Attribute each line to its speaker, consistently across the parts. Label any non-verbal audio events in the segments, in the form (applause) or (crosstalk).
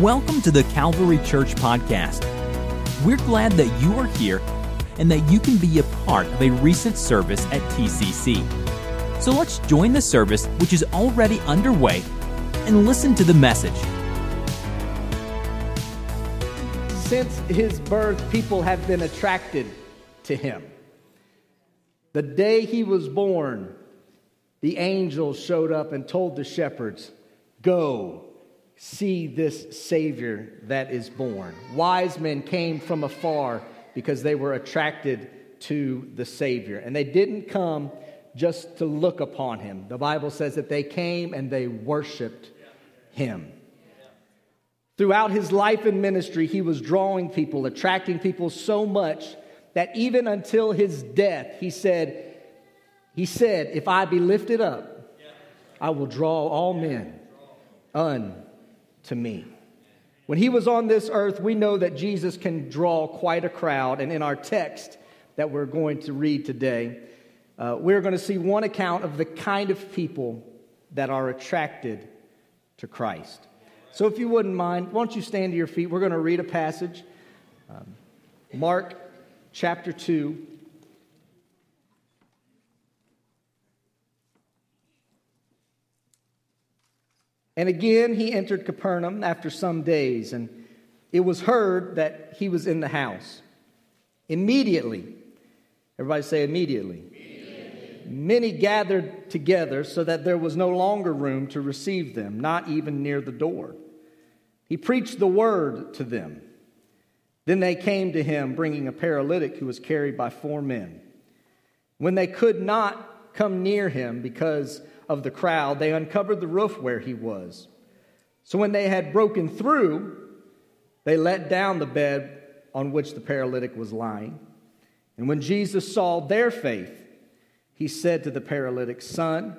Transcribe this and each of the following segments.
Speaker 1: Welcome to the Calvary Church Podcast. We're glad that you are here and that you can be a part of a recent service at TCC. So let's join the service, which is already underway, and listen to the message.
Speaker 2: Since his birth, people have been attracted to him. The day he was born, the angels showed up and told the shepherds, Go see this Savior that is born. Wise men came from afar because they were attracted to the Savior. And they didn't come just to look upon him. The Bible says that they came and they worshiped him. Throughout his life and ministry, he was drawing people, attracting people so much that even until his death, he said, he said, if I be lifted up, I will draw all men unto me. When he was on this earth, we know that Jesus can draw quite a crowd. And in our text that we're going to read today, uh, we're going to see one account of the kind of people that are attracted to Christ. So, if you wouldn't mind, why don't you stand to your feet? We're going to read a passage. Um, Mark chapter 2. And again he entered Capernaum after some days, and it was heard that he was in the house. Immediately, everybody say immediately. Many gathered together so that there was no longer room to receive them, not even near the door. He preached the word to them. Then they came to him, bringing a paralytic who was carried by four men. When they could not come near him because of the crowd, they uncovered the roof where he was. So when they had broken through, they let down the bed on which the paralytic was lying. And when Jesus saw their faith, he said to the paralytic, Son,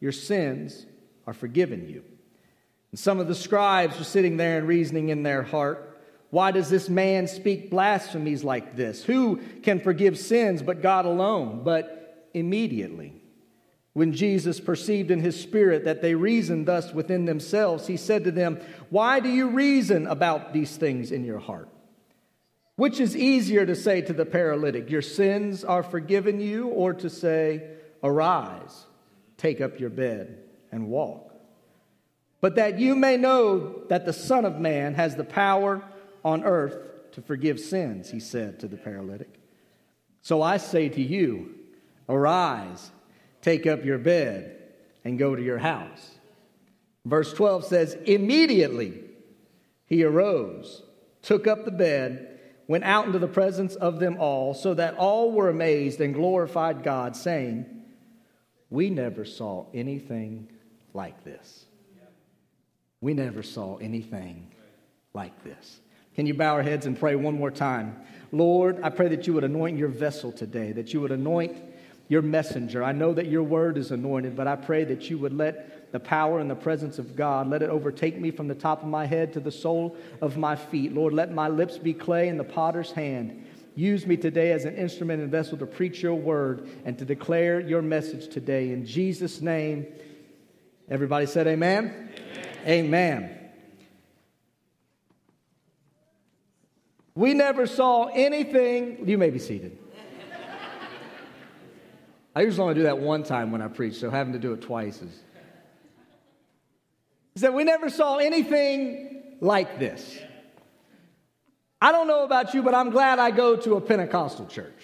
Speaker 2: your sins are forgiven you. And some of the scribes were sitting there and reasoning in their heart, Why does this man speak blasphemies like this? Who can forgive sins but God alone? But immediately, when Jesus perceived in his spirit that they reasoned thus within themselves, he said to them, Why do you reason about these things in your heart? Which is easier to say to the paralytic, Your sins are forgiven you, or to say, Arise, take up your bed, and walk? But that you may know that the Son of Man has the power on earth to forgive sins, he said to the paralytic. So I say to you, Arise, take up your bed, and go to your house. Verse 12 says, Immediately he arose, took up the bed, went out into the presence of them all, so that all were amazed and glorified God, saying, We never saw anything like this. We never saw anything like this. Can you bow our heads and pray one more time? Lord, I pray that you would anoint your vessel today, that you would anoint your messenger. I know that your word is anointed, but I pray that you would let the power and the presence of God, let it overtake me from the top of my head to the sole of my feet. Lord, let my lips be clay in the potter's hand. Use me today as an instrument and vessel to preach your word and to declare your message today. In Jesus' name, everybody said amen. Amen. amen. We never saw anything. You may be seated. I usually only do that one time when I preach, so having to do it twice is. Said, We never saw anything like this. I don't know about you, but I'm glad I go to a Pentecostal church.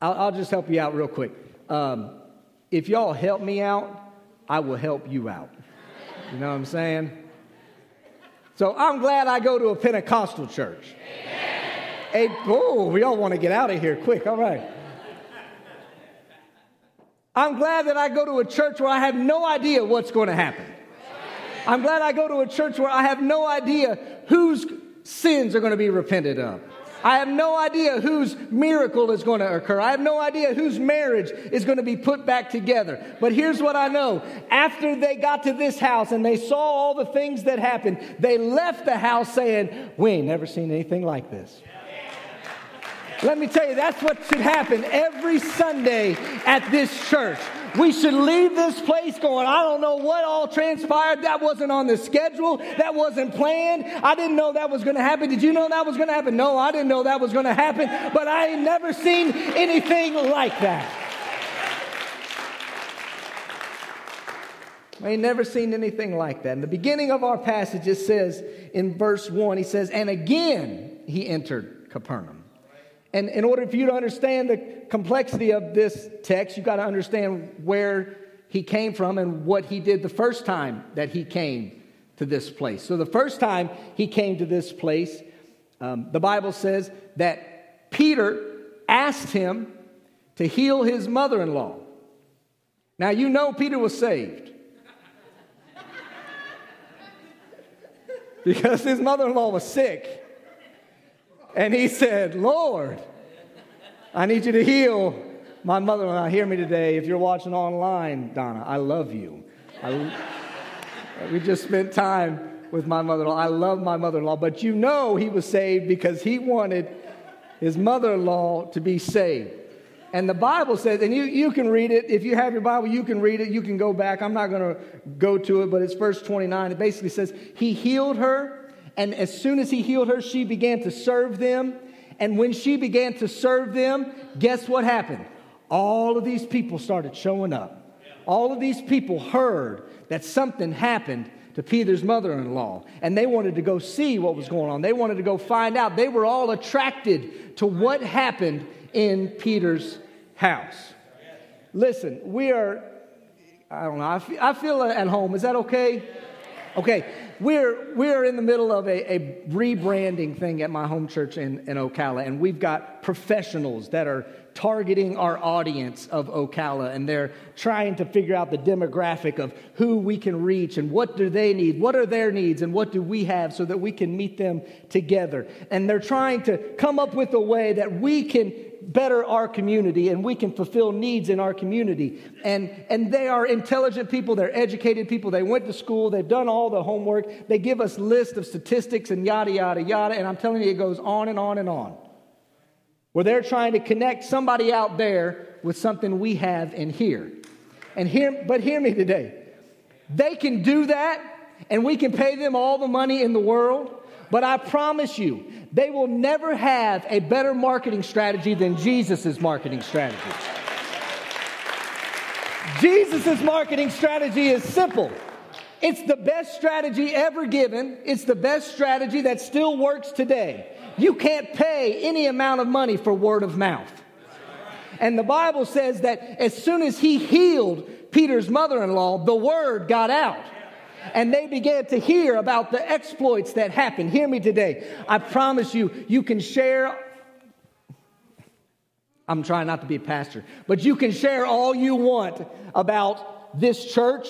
Speaker 2: I'll, I'll just help you out real quick. Um, if y'all help me out, I will help you out. You know what I'm saying? So I'm glad I go to a Pentecostal church. Hey, oh, we all want to get out of here quick. All right. I'm glad that I go to a church where I have no idea what's going to happen. I'm glad I go to a church where I have no idea whose sins are going to be repented of. I have no idea whose miracle is going to occur. I have no idea whose marriage is going to be put back together. But here's what I know. After they got to this house and they saw all the things that happened, they left the house saying, We ain't never seen anything like this. Let me tell you, that's what should happen every Sunday at this church. We should leave this place going, I don't know what all transpired. That wasn't on the schedule. That wasn't planned. I didn't know that was going to happen. Did you know that was going to happen? No, I didn't know that was going to happen, but I ain't never seen anything like that. I ain't never seen anything like that. In the beginning of our passage, it says in verse 1, he says, And again he entered Capernaum. And in order for you to understand the complexity of this text, you've got to understand where he came from and what he did the first time that he came to this place. So, the first time he came to this place, um, the Bible says that Peter asked him to heal his mother in law. Now, you know Peter was saved. (laughs) because his mother in law was sick. And he said, Lord, I need you to heal my mother in law. Hear me today. If you're watching online, Donna, I love you. I, we just spent time with my mother in law. I love my mother in law, but you know he was saved because he wanted his mother in law to be saved. And the Bible says, and you, you can read it. If you have your Bible, you can read it. You can go back. I'm not going to go to it, but it's verse 29. It basically says, He healed her, and as soon as He healed her, she began to serve them. And when she began to serve them, guess what happened? All of these people started showing up. All of these people heard that something happened to Peter's mother in law, and they wanted to go see what was going on. They wanted to go find out. They were all attracted to what happened in Peter's house. Listen, we are, I don't know, I feel, I feel at home. Is that okay? Okay, we're, we're in the middle of a, a rebranding thing at my home church in, in Ocala, and we've got professionals that are targeting our audience of Ocala, and they're trying to figure out the demographic of who we can reach and what do they need, what are their needs, and what do we have so that we can meet them together. And they're trying to come up with a way that we can better our community and we can fulfill needs in our community. And, and they are intelligent people, they're educated people, they went to school, they've done all the homework, they give us lists of statistics and yada, yada, yada. And I'm telling you, it goes on and on and on. Where they're trying to connect somebody out there with something we have in here. And hear, but hear me today. They can do that, and we can pay them all the money in the world. But I promise you, they will never have a better marketing strategy than Jesus' marketing strategy. Jesus' marketing strategy is simple. It's the best strategy ever given. It's the best strategy that still works today. You can't pay any amount of money for word of mouth. And the Bible says that as soon as he healed Peter's mother in law, the word got out and they began to hear about the exploits that happened. Hear me today. I promise you, you can share. I'm trying not to be a pastor, but you can share all you want about this church.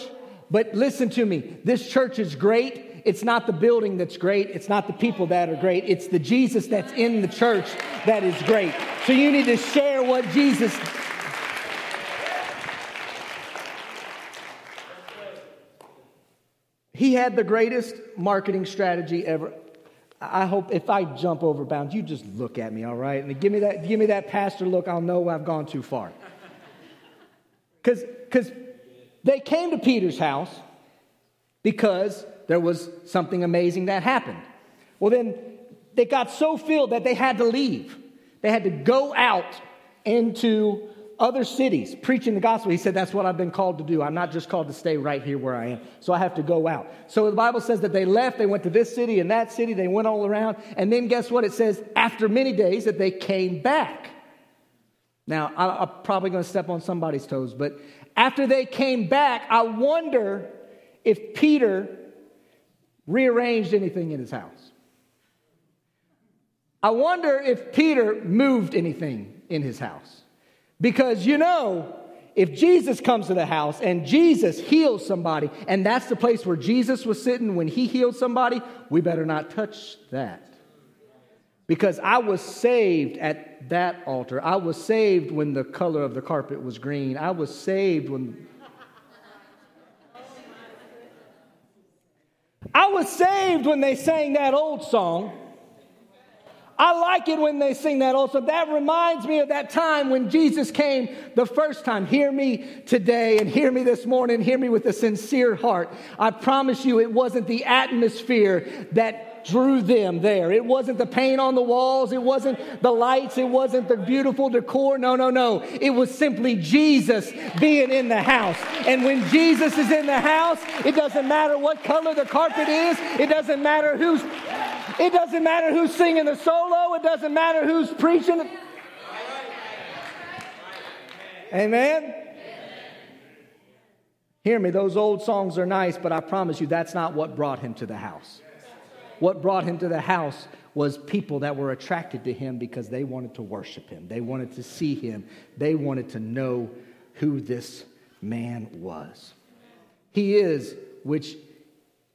Speaker 2: But listen to me this church is great. It's not the building that's great. It's not the people that are great. It's the Jesus that's in the church that is great. So you need to share what Jesus He had the greatest marketing strategy ever. I hope if I jump over bounds, you just look at me, all right? And give me that, give me that pastor look, I'll know I've gone too far. Because because they came to Peter's house because there was something amazing that happened. Well, then they got so filled that they had to leave. They had to go out into other cities preaching the gospel. He said, That's what I've been called to do. I'm not just called to stay right here where I am. So I have to go out. So the Bible says that they left, they went to this city and that city, they went all around. And then guess what? It says, after many days, that they came back. Now, I'm probably going to step on somebody's toes, but after they came back, I wonder if Peter rearranged anything in his house. I wonder if Peter moved anything in his house. Because you know, if Jesus comes to the house and Jesus heals somebody, and that's the place where Jesus was sitting when he healed somebody, we better not touch that. Because I was saved at that altar. I was saved when the color of the carpet was green. I was saved when. I was saved when they sang that old song. I like it when they sing that also. That reminds me of that time when Jesus came the first time. Hear me today and hear me this morning. Hear me with a sincere heart. I promise you, it wasn't the atmosphere that drew them there. It wasn't the paint on the walls. It wasn't the lights. It wasn't the beautiful decor. No, no, no. It was simply Jesus being in the house. And when Jesus is in the house, it doesn't matter what color the carpet is. It doesn't matter who's it doesn't matter who's singing the solo. It doesn't matter who's preaching. Amen. Hear me, those old songs are nice, but I promise you that's not what brought him to the house. What brought him to the house was people that were attracted to him because they wanted to worship him. They wanted to see him. They wanted to know who this man was. He is, which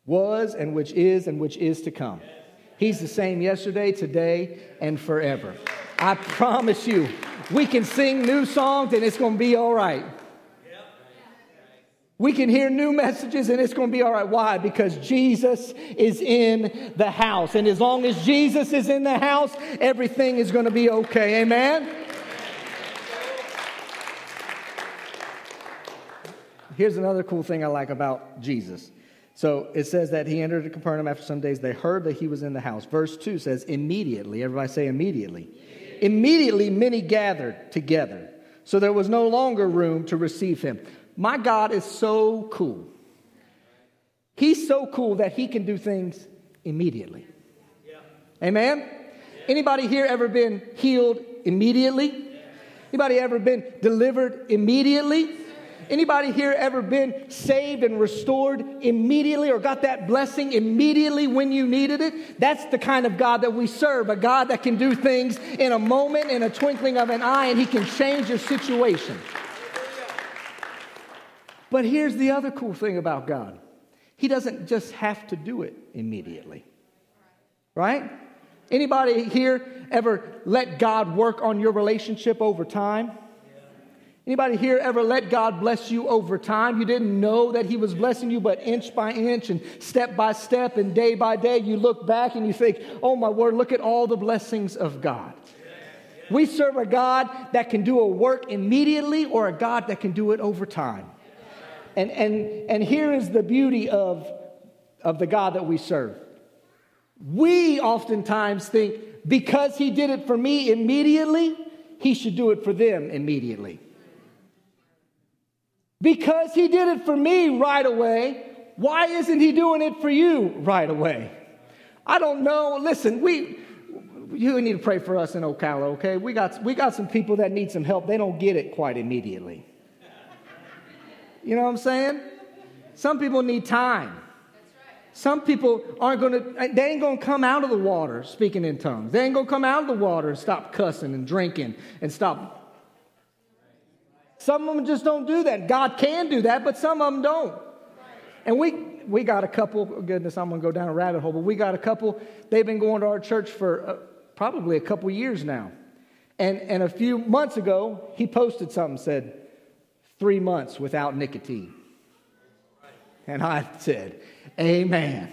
Speaker 2: was, and which is, and which is to come. He's the same yesterday, today, and forever. I promise you, we can sing new songs and it's going to be all right. We can hear new messages and it's going to be all right. Why? Because Jesus is in the house. And as long as Jesus is in the house, everything is going to be okay. Amen? Here's another cool thing I like about Jesus so it says that he entered Capernaum after some days. They heard that he was in the house. Verse 2 says, immediately. Everybody say immediately. Immediately, many gathered together. So there was no longer room to receive him. My God is so cool. He's so cool that he can do things immediately. Yeah. Amen? Anybody here ever been healed immediately? Anybody ever been delivered immediately? Anybody here ever been saved and restored immediately or got that blessing immediately when you needed it? That's the kind of God that we serve, a God that can do things in a moment, in a twinkling of an eye, and He can change your situation. But here's the other cool thing about God He doesn't just have to do it immediately. Right? Anybody here ever let God work on your relationship over time? Anybody here ever let God bless you over time? You didn't know that He was blessing you, but inch by inch and step by step and day by day, you look back and you think, oh my word, look at all the blessings of God. We serve a God that can do a work immediately or a God that can do it over time. And, and, and here is the beauty of, of the God that we serve. We oftentimes think because He did it for me immediately, He should do it for them immediately. Because he did it for me right away, why isn't he doing it for you right away? I don't know. Listen, we you need to pray for us in Ocala, okay? We got we got some people that need some help. They don't get it quite immediately. You know what I'm saying? Some people need time. Some people aren't going to, they ain't going to come out of the water speaking in tongues. They ain't going to come out of the water and stop cussing and drinking and stop some of them just don't do that. God can do that, but some of them don't. And we, we got a couple, goodness, I'm going to go down a rabbit hole, but we got a couple, they've been going to our church for uh, probably a couple years now. And, and a few months ago, he posted something, said, three months without nicotine. And I said, Amen.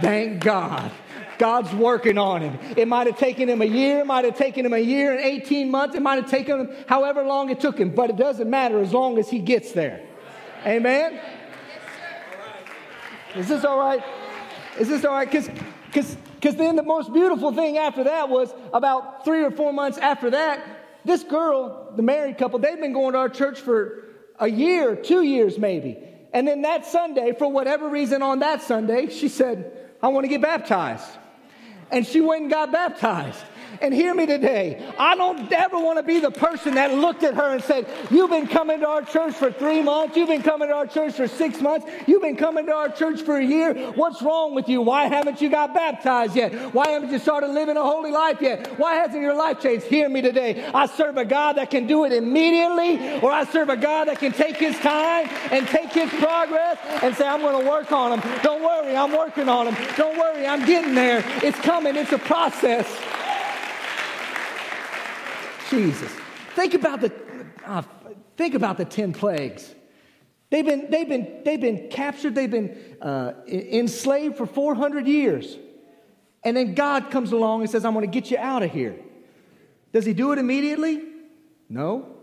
Speaker 2: Thank God. God's working on him. It might have taken him a year, it might have taken him a year and 18 months, it might have taken him however long it took him, but it doesn't matter as long as he gets there. Amen? Is this all right? Is this all right? Because then the most beautiful thing after that was about three or four months after that, this girl, the married couple, they've been going to our church for a year, two years maybe. And then that Sunday, for whatever reason on that Sunday, she said, I want to get baptized and she went and got baptized. And hear me today. I don't ever want to be the person that looked at her and said, You've been coming to our church for three months. You've been coming to our church for six months. You've been coming to our church for a year. What's wrong with you? Why haven't you got baptized yet? Why haven't you started living a holy life yet? Why hasn't your life changed? Hear me today. I serve a God that can do it immediately, or I serve a God that can take his time and take his progress and say, I'm going to work on him. Don't worry, I'm working on him. Don't worry, I'm getting there. It's coming, it's a process. Jesus. Think about the, uh, think about the 10 plagues. They've been, they've been, they've been captured, they've been uh, enslaved for 400 years. And then God comes along and says, I'm going to get you out of here. Does he do it immediately? No.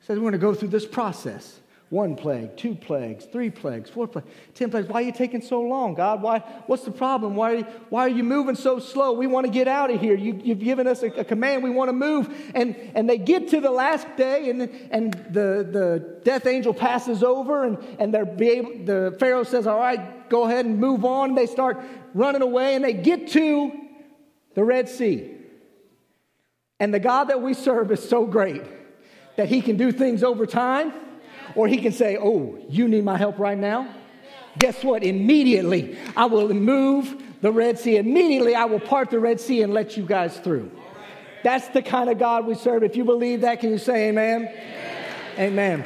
Speaker 2: He says, We're going to go through this process one plague, two plagues, three plagues, four plagues, ten plagues. Why are you taking so long, God? Why, what's the problem? Why are you, why are you moving so slow? We want to get out of here. You, have given us a, a, command. We want to move. And, and they get to the last day, and, and the, the death angel passes over, and, and they're able, the Pharaoh says, All right, go ahead and move on. They start running away, and they get to the Red Sea. And the God that we serve is so great that he can do things over time or he can say, Oh, you need my help right now? Guess what? Immediately, I will move the Red Sea. Immediately, I will part the Red Sea and let you guys through. That's the kind of God we serve. If you believe that, can you say amen? Amen. amen.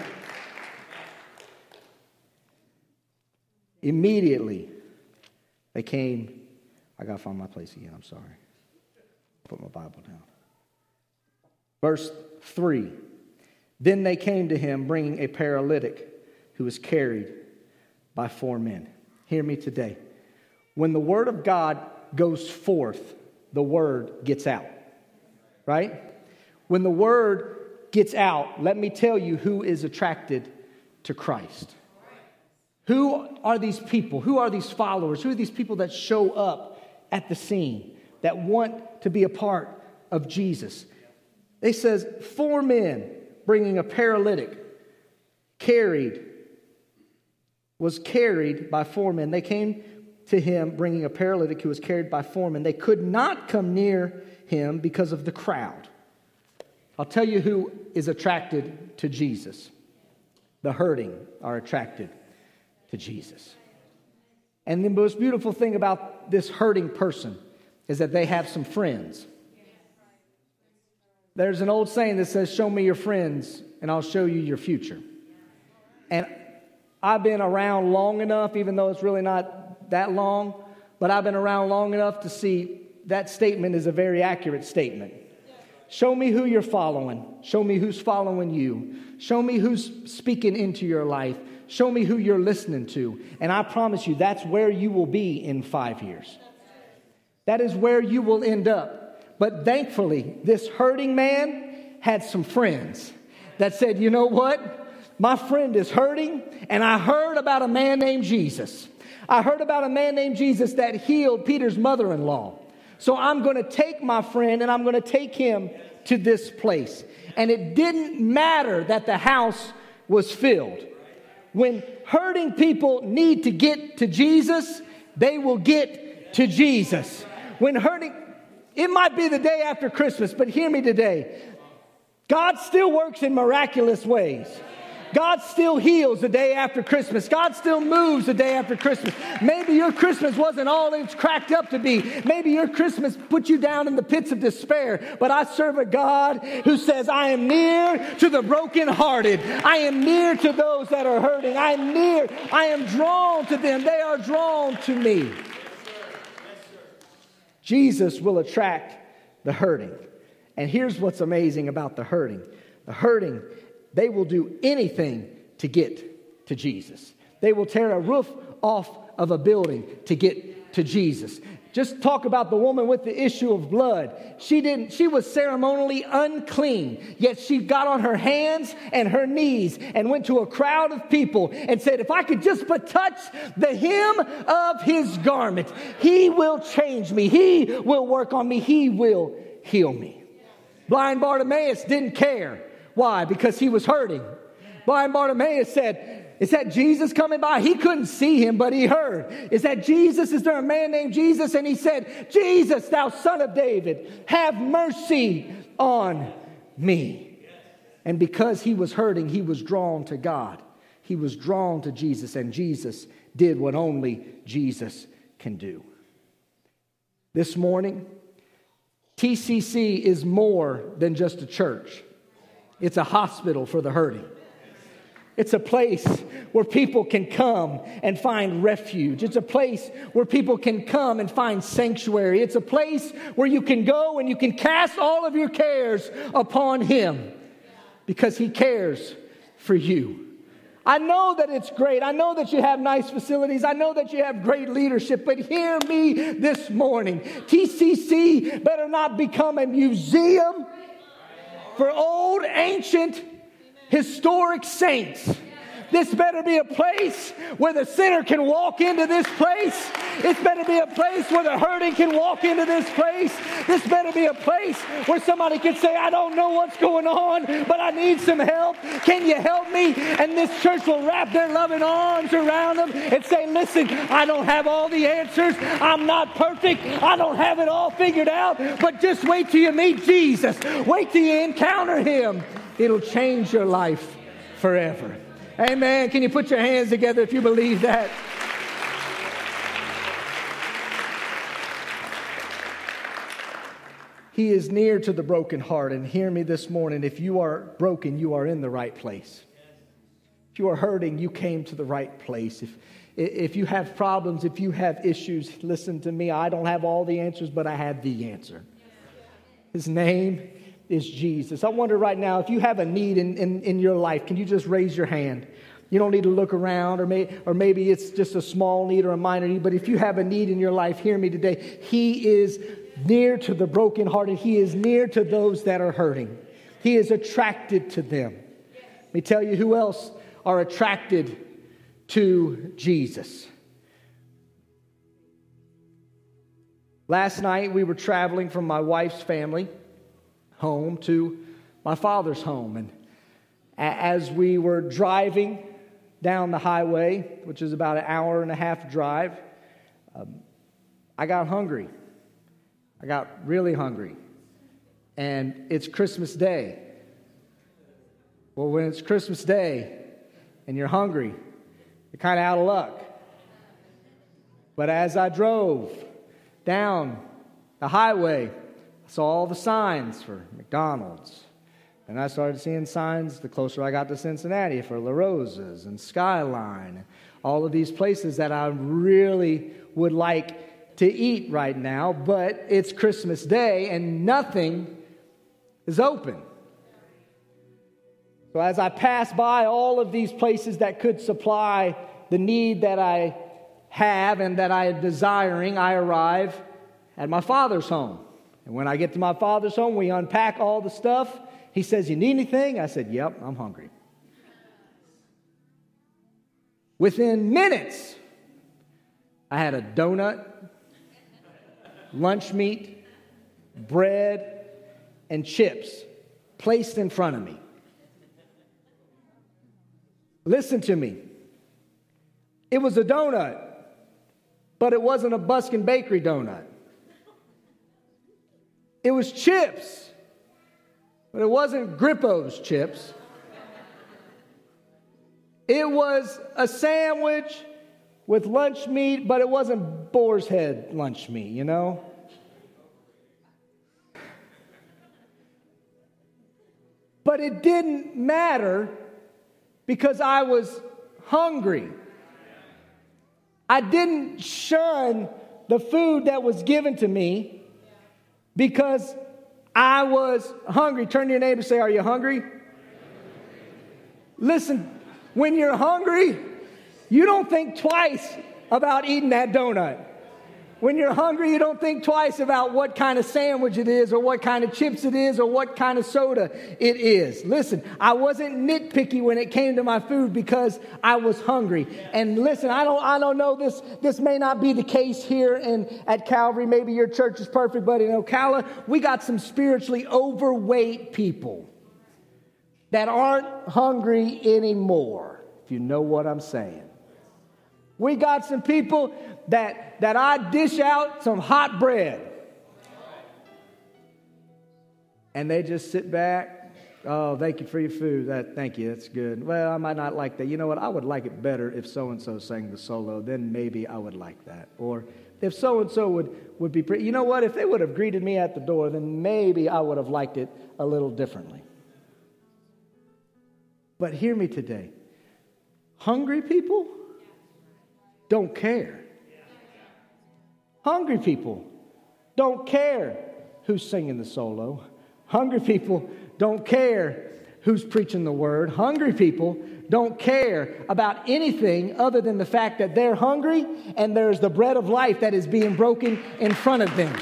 Speaker 2: Immediately, they came. I got to find my place again. I'm sorry. Put my Bible down. Verse 3 then they came to him bringing a paralytic who was carried by four men. Hear me today. When the word of God goes forth, the word gets out. Right? When the word gets out, let me tell you who is attracted to Christ. Who are these people? Who are these followers? Who are these people that show up at the scene, that want to be a part of Jesus? They says, four men bringing a paralytic, carried, was carried by four men. They came to him bringing a paralytic who was carried by four men. They could not come near him because of the crowd. I'll tell you who is attracted to Jesus. The hurting are attracted to Jesus. And the most beautiful thing about this hurting person is that they have some friends. There's an old saying that says, Show me your friends, and I'll show you your future. And I've been around long enough, even though it's really not that long, but I've been around long enough to see that statement is a very accurate statement. Show me who you're following. Show me who's following you. Show me who's speaking into your life. Show me who you're listening to. And I promise you, that's where you will be in five years. That is where you will end up. But thankfully, this hurting man had some friends that said, you know what? My friend is hurting, and I heard about a man named Jesus. I heard about a man named Jesus that healed Peter's mother in law. So I'm going to take my friend and I'm going to take him to this place. And it didn't matter that the house was filled. When hurting people need to get to Jesus, they will get to Jesus. When hurting, it might be the day after Christmas, but hear me today. God still works in miraculous ways. God still heals the day after Christmas. God still moves the day after Christmas. Maybe your Christmas wasn't all it's cracked up to be. Maybe your Christmas put you down in the pits of despair. But I serve a God who says, I am near to the brokenhearted. I am near to those that are hurting. I am near. I am drawn to them. They are drawn to me. Jesus will attract the hurting. And here's what's amazing about the hurting the hurting, they will do anything to get to Jesus. They will tear a roof off of a building to get to Jesus. Just talk about the woman with the issue of blood. She didn't, she was ceremonially unclean, yet she got on her hands and her knees and went to a crowd of people and said, If I could just but touch the hem of his garment, he will change me, he will work on me, he will heal me. Blind Bartimaeus didn't care. Why? Because he was hurting. Blind Bartimaeus said, is that Jesus coming by? He couldn't see him, but he heard. Is that Jesus? Is there a man named Jesus? And he said, Jesus, thou son of David, have mercy on me. And because he was hurting, he was drawn to God. He was drawn to Jesus, and Jesus did what only Jesus can do. This morning, TCC is more than just a church, it's a hospital for the hurting. It's a place where people can come and find refuge. It's a place where people can come and find sanctuary. It's a place where you can go and you can cast all of your cares upon Him because He cares for you. I know that it's great. I know that you have nice facilities. I know that you have great leadership. But hear me this morning TCC better not become a museum for old, ancient, historic saints. This better be a place where the sinner can walk into this place. It better be a place where the hurting can walk into this place. This better be a place where somebody can say, I don't know what's going on, but I need some help. Can you help me? And this church will wrap their loving arms around them and say, Listen, I don't have all the answers. I'm not perfect. I don't have it all figured out. But just wait till you meet Jesus. Wait till you encounter him. It'll change your life forever. Amen. Can you put your hands together if you believe that? He is near to the broken heart. And hear me this morning if you are broken, you are in the right place. If you are hurting, you came to the right place. If, if you have problems, if you have issues, listen to me. I don't have all the answers, but I have the answer. His name is Jesus. I wonder right now if you have a need in, in, in your life, can you just raise your hand? You don't need to look around, or, may, or maybe it's just a small need or a minor need, but if you have a need in your life, hear me today. He is near to the brokenhearted, He is near to those that are hurting. He is attracted to them. Let me tell you who else are attracted to Jesus. Last night, we were traveling from my wife's family home to my father's home. And as we were driving down the highway, which is about an hour and a half drive, um, I got hungry. I got really hungry. And it's Christmas Day. Well, when it's Christmas Day and you're hungry, you're kind of out of luck. But as I drove down the highway, I saw all the signs for McDonald's. And I started seeing signs the closer I got to Cincinnati for La Rosa's and Skyline, all of these places that I really would like to eat right now, but it's Christmas Day and nothing is open. So as I pass by all of these places that could supply the need that I have and that I am desiring, I arrive at my father's home. And when I get to my father's home, we unpack all the stuff. He says, You need anything? I said, Yep, I'm hungry. Within minutes, I had a donut, lunch meat, bread, and chips placed in front of me. Listen to me. It was a donut, but it wasn't a Busken Bakery donut. It was chips, but it wasn't Grippo's chips. It was a sandwich with lunch meat, but it wasn't boar's head lunch meat, you know? But it didn't matter because I was hungry. I didn't shun the food that was given to me because I was hungry. Turn to your neighbor say, Are you hungry? Listen, when you're hungry, you don't think twice about eating that donut. When you're hungry, you don't think twice about what kind of sandwich it is, or what kind of chips it is, or what kind of soda it is. Listen, I wasn't nitpicky when it came to my food because I was hungry. And listen, I don't, I don't know this. This may not be the case here in at Calvary. Maybe your church is perfect, but in Ocala, we got some spiritually overweight people that aren't hungry anymore. If you know what I'm saying. We got some people that, that I dish out some hot bread. And they just sit back. Oh, thank you for your food. That, thank you. That's good. Well, I might not like that. You know what? I would like it better if so and so sang the solo. Then maybe I would like that. Or if so and so would would be pretty. You know what? If they would have greeted me at the door, then maybe I would have liked it a little differently. But hear me today. Hungry people don't care. Hungry people don't care who's singing the solo. Hungry people don't care who's preaching the word. Hungry people don't care about anything other than the fact that they're hungry and there's the bread of life that is being broken in front of them.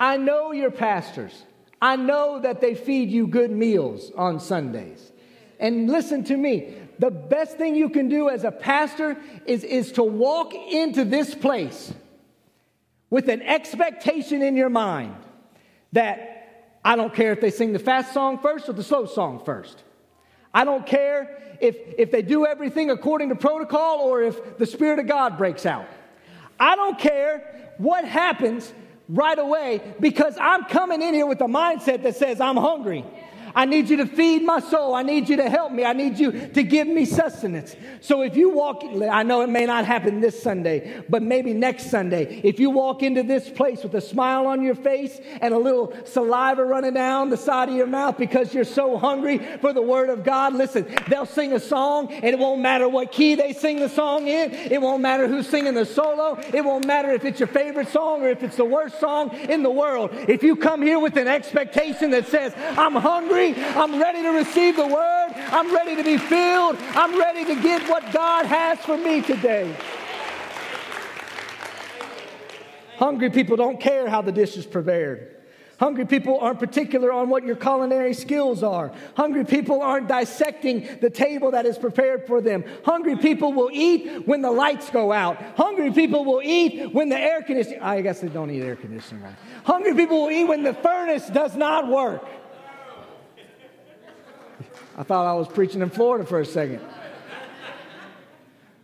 Speaker 2: I know your pastors. I know that they feed you good meals on Sundays. And listen to me the best thing you can do as a pastor is, is to walk into this place with an expectation in your mind that I don't care if they sing the fast song first or the slow song first. I don't care if, if they do everything according to protocol or if the Spirit of God breaks out. I don't care what happens right away because I'm coming in here with a mindset that says, I'm hungry. I need you to feed my soul. I need you to help me. I need you to give me sustenance. So if you walk, I know it may not happen this Sunday, but maybe next Sunday, if you walk into this place with a smile on your face and a little saliva running down the side of your mouth because you're so hungry for the Word of God, listen, they'll sing a song and it won't matter what key they sing the song in. It won't matter who's singing the solo. It won't matter if it's your favorite song or if it's the worst song in the world. If you come here with an expectation that says, I'm hungry, I'm ready to receive the word. I'm ready to be filled. I'm ready to get what God has for me today. Hungry people don't care how the dish is prepared. Hungry people aren't particular on what your culinary skills are. Hungry people aren't dissecting the table that is prepared for them. Hungry people will eat when the lights go out. Hungry people will eat when the air conditioning, I guess they don't eat air conditioning, right? Hungry people will eat when the furnace does not work. I thought I was preaching in Florida for a second.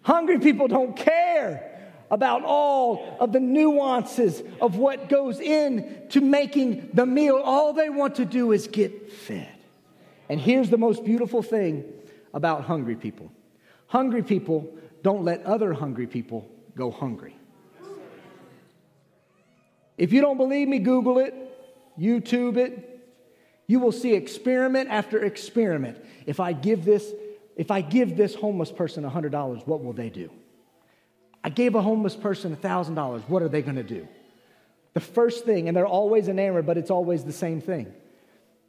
Speaker 2: Hungry people don't care about all of the nuances of what goes into making the meal. All they want to do is get fed. And here's the most beautiful thing about hungry people hungry people don't let other hungry people go hungry. If you don't believe me, Google it, YouTube it, you will see experiment after experiment. If I give this, if I give this homeless person $100, what will they do? I gave a homeless person $1,000, what are they going to do? The first thing, and they're always enamored, but it's always the same thing.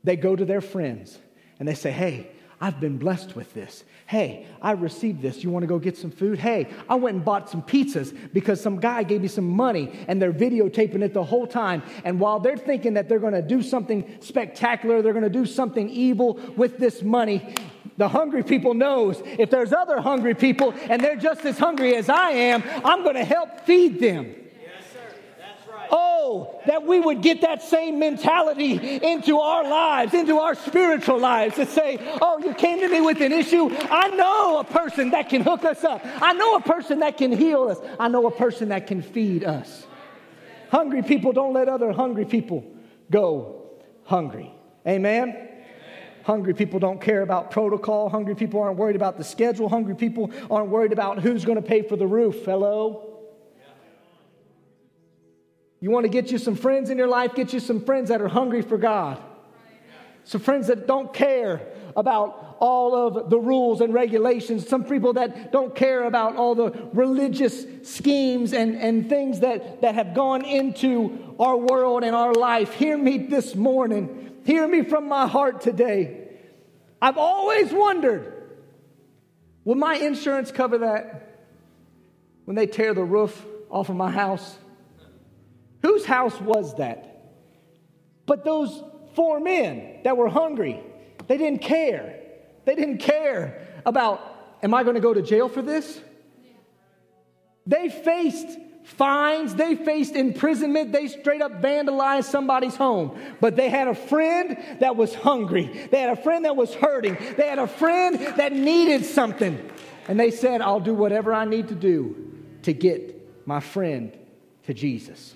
Speaker 2: They go to their friends and they say, Hey, I've been blessed with this. Hey, I received this. You want to go get some food? Hey, I went and bought some pizzas because some guy gave me some money and they're videotaping it the whole time. And while they're thinking that they're going to do something spectacular, they're going to do something evil with this money, the hungry people knows if there's other hungry people and they're just as hungry as I am, I'm going to help feed them. That we would get that same mentality into our lives, into our spiritual lives to say, Oh, you came to me with an issue. I know a person that can hook us up. I know a person that can heal us. I know a person that can feed us. Hungry people don't let other hungry people go hungry. Amen? Amen? Hungry people don't care about protocol. Hungry people aren't worried about the schedule. Hungry people aren't worried about who's going to pay for the roof. Hello? You want to get you some friends in your life? Get you some friends that are hungry for God. Some friends that don't care about all of the rules and regulations. Some people that don't care about all the religious schemes and, and things that, that have gone into our world and our life. Hear me this morning. Hear me from my heart today. I've always wondered will my insurance cover that when they tear the roof off of my house? Whose house was that? But those four men that were hungry, they didn't care. They didn't care about, am I going to go to jail for this? They faced fines, they faced imprisonment, they straight up vandalized somebody's home. But they had a friend that was hungry, they had a friend that was hurting, they had a friend that needed something. And they said, I'll do whatever I need to do to get my friend to Jesus.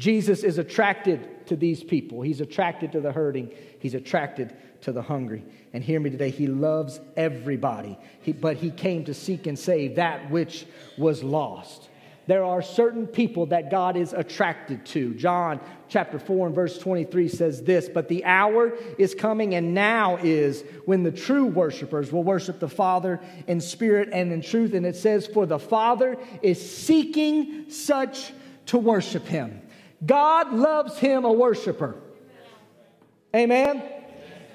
Speaker 2: Jesus is attracted to these people. He's attracted to the hurting. He's attracted to the hungry. And hear me today, He loves everybody, he, but He came to seek and save that which was lost. There are certain people that God is attracted to. John chapter 4 and verse 23 says this But the hour is coming, and now is when the true worshipers will worship the Father in spirit and in truth. And it says, For the Father is seeking such to worship him. God loves him a worshiper. Amen.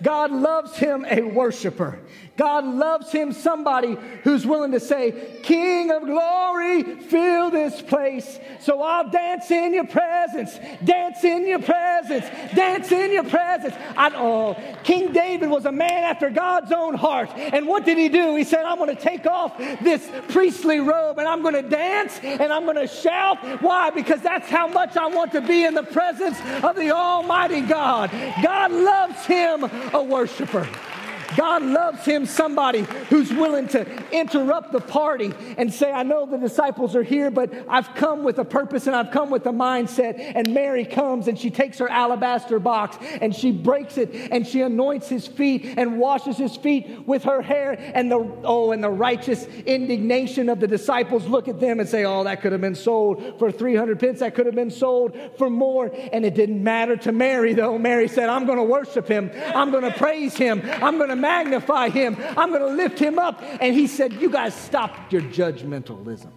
Speaker 2: God loves him a worshiper. God loves him somebody who's willing to say, King of glory, fill this place. So I'll dance in your presence, dance in your presence, dance in your presence. I, oh, King David was a man after God's own heart. And what did he do? He said, I'm going to take off this priestly robe and I'm going to dance and I'm going to shout. Why? Because that's how much I want to be in the presence of the Almighty God. God loves him a worshiper. God loves him, somebody who's willing to interrupt the party and say, I know the disciples are here, but I've come with a purpose and I've come with a mindset. And Mary comes and she takes her alabaster box and she breaks it and she anoints his feet and washes his feet with her hair. And the, oh, and the righteous indignation of the disciples look at them and say, Oh, that could have been sold for 300 pence. That could have been sold for more. And it didn't matter to Mary, though. Mary said, I'm going to worship him. I'm going to praise him. I'm going to magnify him. I'm going to lift him up. And he said, You guys stop your judgmentalism.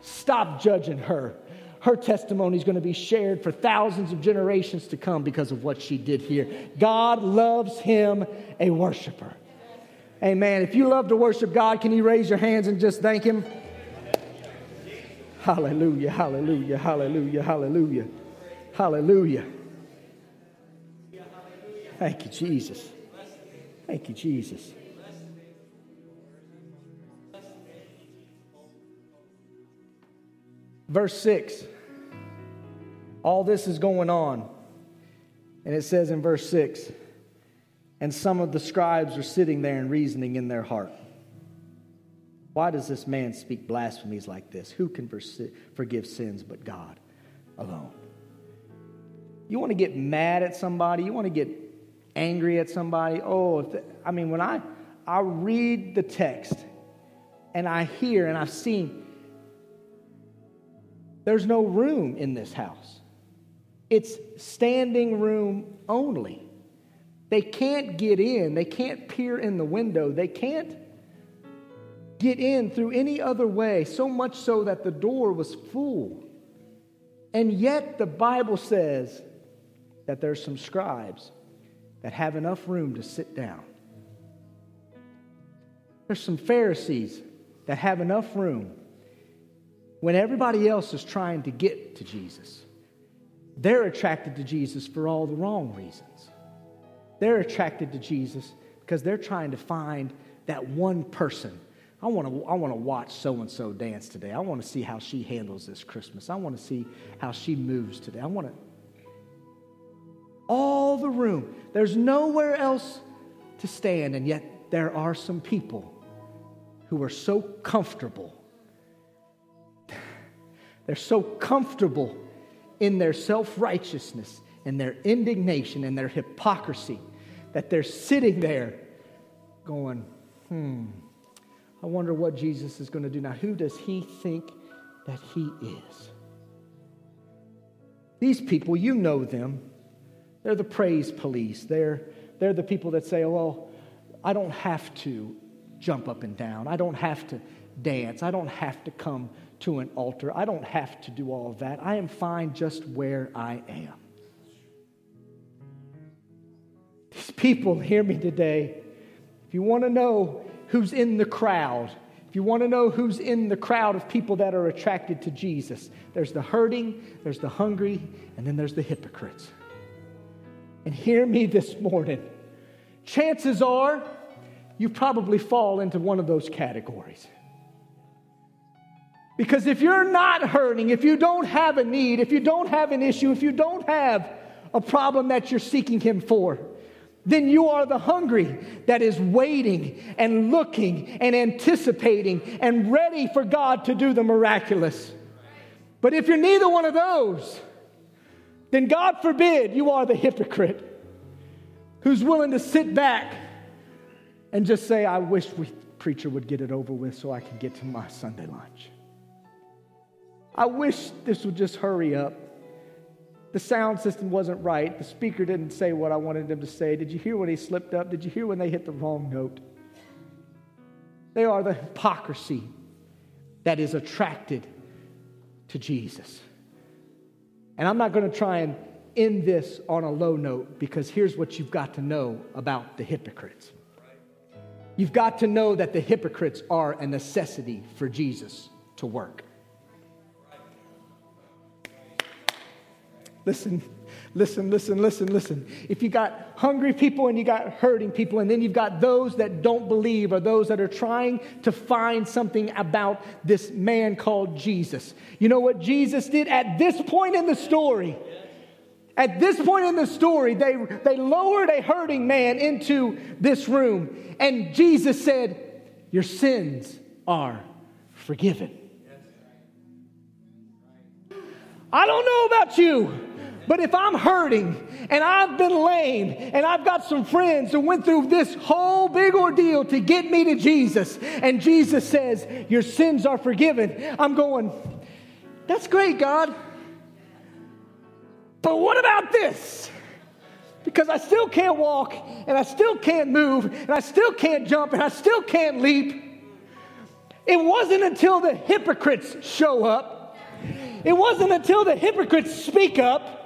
Speaker 2: Stop judging her. Her testimony is going to be shared for thousands of generations to come because of what she did here. God loves him a worshiper. Amen. If you love to worship God, can you raise your hands and just thank him? Hallelujah, hallelujah, hallelujah, hallelujah, hallelujah. Thank you, Jesus. Thank you, Jesus. Verse 6. All this is going on. And it says in verse 6 And some of the scribes are sitting there and reasoning in their heart. Why does this man speak blasphemies like this? Who can forgive sins but God alone? You want to get mad at somebody? You want to get angry at somebody. Oh, I mean, when I, I read the text and I hear and I've seen, there's no room in this house. It's standing room only. They can't get in, they can't peer in the window, they can't get in through any other way, so much so that the door was full. And yet the Bible says that there's some scribes that have enough room to sit down. There's some Pharisees that have enough room when everybody else is trying to get to Jesus. They're attracted to Jesus for all the wrong reasons. They're attracted to Jesus because they're trying to find that one person. I want to, I want to watch so and so dance today. I want to see how she handles this Christmas. I want to see how she moves today. I want to all the room. There's nowhere else to stand, and yet there are some people who are so comfortable. They're so comfortable in their self righteousness and their indignation and their hypocrisy that they're sitting there going, hmm, I wonder what Jesus is going to do. Now, who does he think that he is? These people, you know them. They're the praise police. They're, they're the people that say, well, I don't have to jump up and down. I don't have to dance. I don't have to come to an altar. I don't have to do all of that. I am fine just where I am. These people, hear me today. If you want to know who's in the crowd, if you want to know who's in the crowd of people that are attracted to Jesus, there's the hurting, there's the hungry, and then there's the hypocrites. And hear me this morning. Chances are you probably fall into one of those categories. Because if you're not hurting, if you don't have a need, if you don't have an issue, if you don't have a problem that you're seeking Him for, then you are the hungry that is waiting and looking and anticipating and ready for God to do the miraculous. But if you're neither one of those, then God forbid you are the hypocrite who's willing to sit back and just say, I wish we preacher would get it over with so I can get to my Sunday lunch. I wish this would just hurry up. The sound system wasn't right. The speaker didn't say what I wanted them to say. Did you hear when he slipped up? Did you hear when they hit the wrong note? They are the hypocrisy that is attracted to Jesus. And I'm not going to try and end this on a low note because here's what you've got to know about the hypocrites. You've got to know that the hypocrites are a necessity for Jesus to work. Listen, listen, listen, listen, listen. If you got hungry people and you got hurting people, and then you've got those that don't believe or those that are trying to find something about this man called Jesus. You know what Jesus did at this point in the story? At this point in the story, they, they lowered a hurting man into this room, and Jesus said, Your sins are forgiven. I don't know about you, but if I'm hurting and I've been lame and I've got some friends who went through this whole big ordeal to get me to Jesus, and Jesus says, Your sins are forgiven, I'm going, That's great, God. But what about this? Because I still can't walk and I still can't move and I still can't jump and I still can't leap. It wasn't until the hypocrites show up, it wasn't until the hypocrites speak up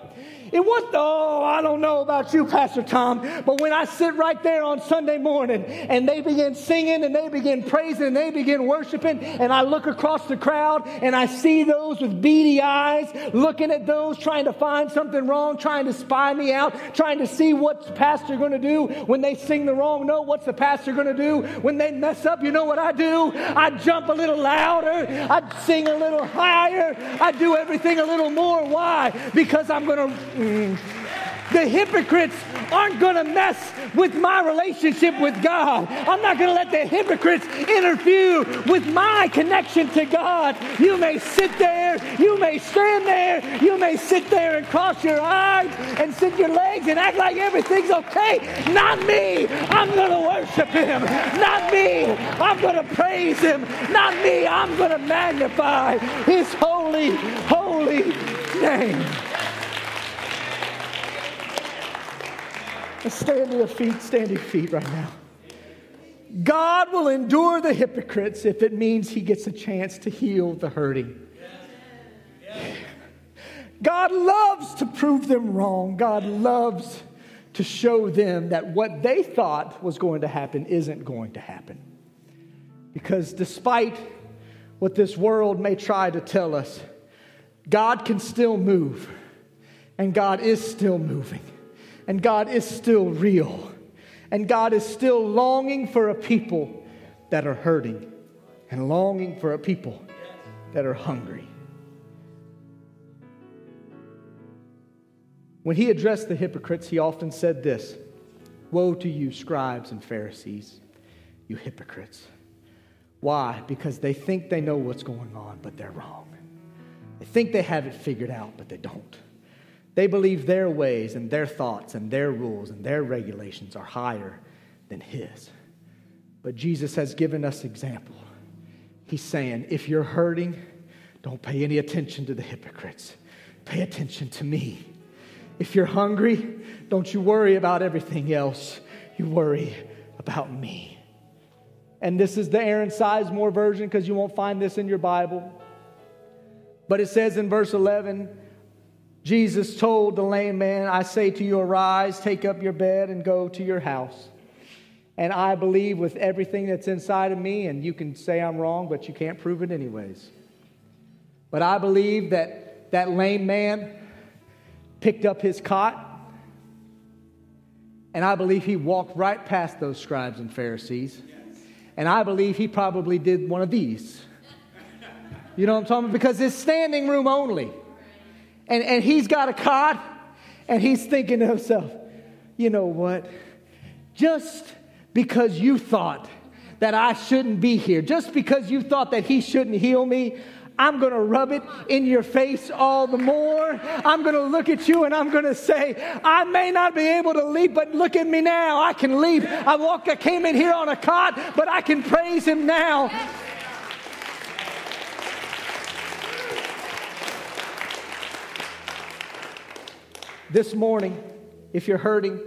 Speaker 2: it was, oh, I don't know about you, Pastor Tom, but when I sit right there on Sunday morning and they begin singing and they begin praising and they begin worshiping, and I look across the crowd and I see those with beady eyes looking at those trying to find something wrong, trying to spy me out, trying to see what's the pastor going to do when they sing the wrong note, what's the pastor going to do when they mess up. You know what I do? I jump a little louder, I sing a little higher, I do everything a little more. Why? Because I'm going to the hypocrites aren't going to mess with my relationship with God. I'm not going to let the hypocrites interfere with my connection to God. You may sit there, you may stand there, you may sit there and cross your arms and sit your legs and act like everything's okay. Not me. I'm going to worship Him. Not me. I'm going to praise Him. Not me. I'm going to magnify His holy, holy name. Stand to your feet, stand to your feet right now. God will endure the hypocrites if it means he gets a chance to heal the hurting. God loves to prove them wrong. God loves to show them that what they thought was going to happen isn't going to happen. Because despite what this world may try to tell us, God can still move, and God is still moving. And God is still real. And God is still longing for a people that are hurting and longing for a people that are hungry. When he addressed the hypocrites, he often said this Woe to you, scribes and Pharisees, you hypocrites. Why? Because they think they know what's going on, but they're wrong. They think they have it figured out, but they don't. They believe their ways and their thoughts and their rules and their regulations are higher than His. But Jesus has given us example. He's saying, if you're hurting, don't pay any attention to the hypocrites. Pay attention to me. If you're hungry, don't you worry about everything else. You worry about me. And this is the Aaron Sizemore version because you won't find this in your Bible. But it says in verse 11, Jesus told the lame man, I say to you, arise, take up your bed, and go to your house. And I believe with everything that's inside of me, and you can say I'm wrong, but you can't prove it anyways. But I believe that that lame man picked up his cot, and I believe he walked right past those scribes and Pharisees. And I believe he probably did one of these. You know what I'm talking about? Because it's standing room only and, and he's got a cot and he's thinking to himself, you know what? Just because you thought that I shouldn't be here, just because you thought that he shouldn't heal me, I'm going to rub it in your face all the more. I'm going to look at you and I'm going to say, I may not be able to leap, but look at me now. I can leap. I walk, I came in here on a cot, but I can praise him now. This morning, if you're hurting,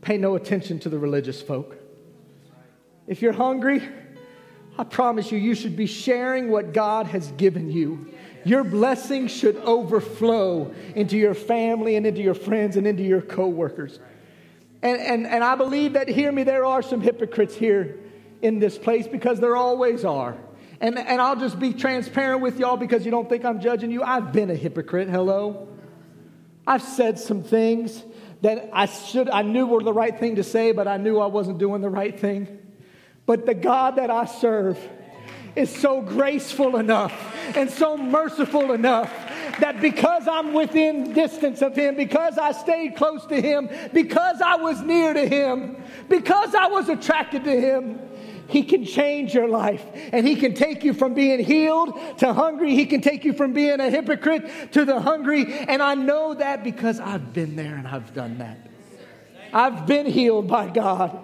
Speaker 2: pay no attention to the religious folk. If you're hungry, I promise you, you should be sharing what God has given you. Your blessing should overflow into your family and into your friends and into your coworkers. And, and, and I believe that, hear me, there are some hypocrites here in this place because there always are. And, and I'll just be transparent with y'all because you don't think I'm judging you. I've been a hypocrite. Hello? I've said some things that I should I knew were the right thing to say, but I knew I wasn't doing the right thing. But the God that I serve is so graceful enough and so merciful enough that because I'm within distance of him, because I stayed close to him, because I was near to him, because I was attracted to him, he can change your life and He can take you from being healed to hungry. He can take you from being a hypocrite to the hungry. And I know that because I've been there and I've done that. I've been healed by God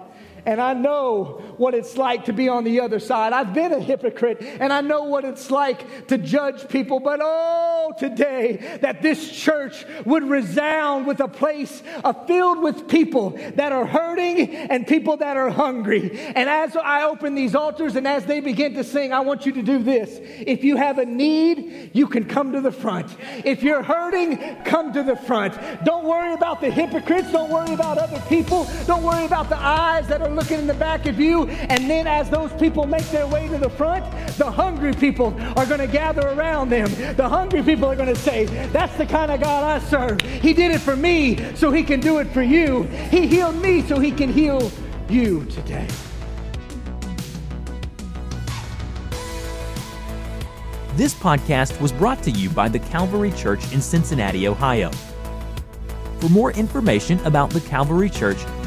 Speaker 2: and I know what it's like to be on the other side. I've been a hypocrite and I know what it's like to judge people. But oh, today that this church would resound with a place filled with people that are hurting and people that are hungry. And as I open these altars and as they begin to sing, I want you to do this. If you have a need, you can come to the front. If you're hurting, come to the front. Don't worry about the hypocrites. Don't worry about other people. Don't worry about the eyes that are looking in the back of you. And then as those people make their way to the front, the hungry people are going to gather around them. The hungry people are going to say, That's the kind of God I serve. He did it for me, so He can do it for you. He healed me, so He can heal you today.
Speaker 1: This podcast was brought to you by the Calvary Church in Cincinnati, Ohio. For more information about the Calvary Church,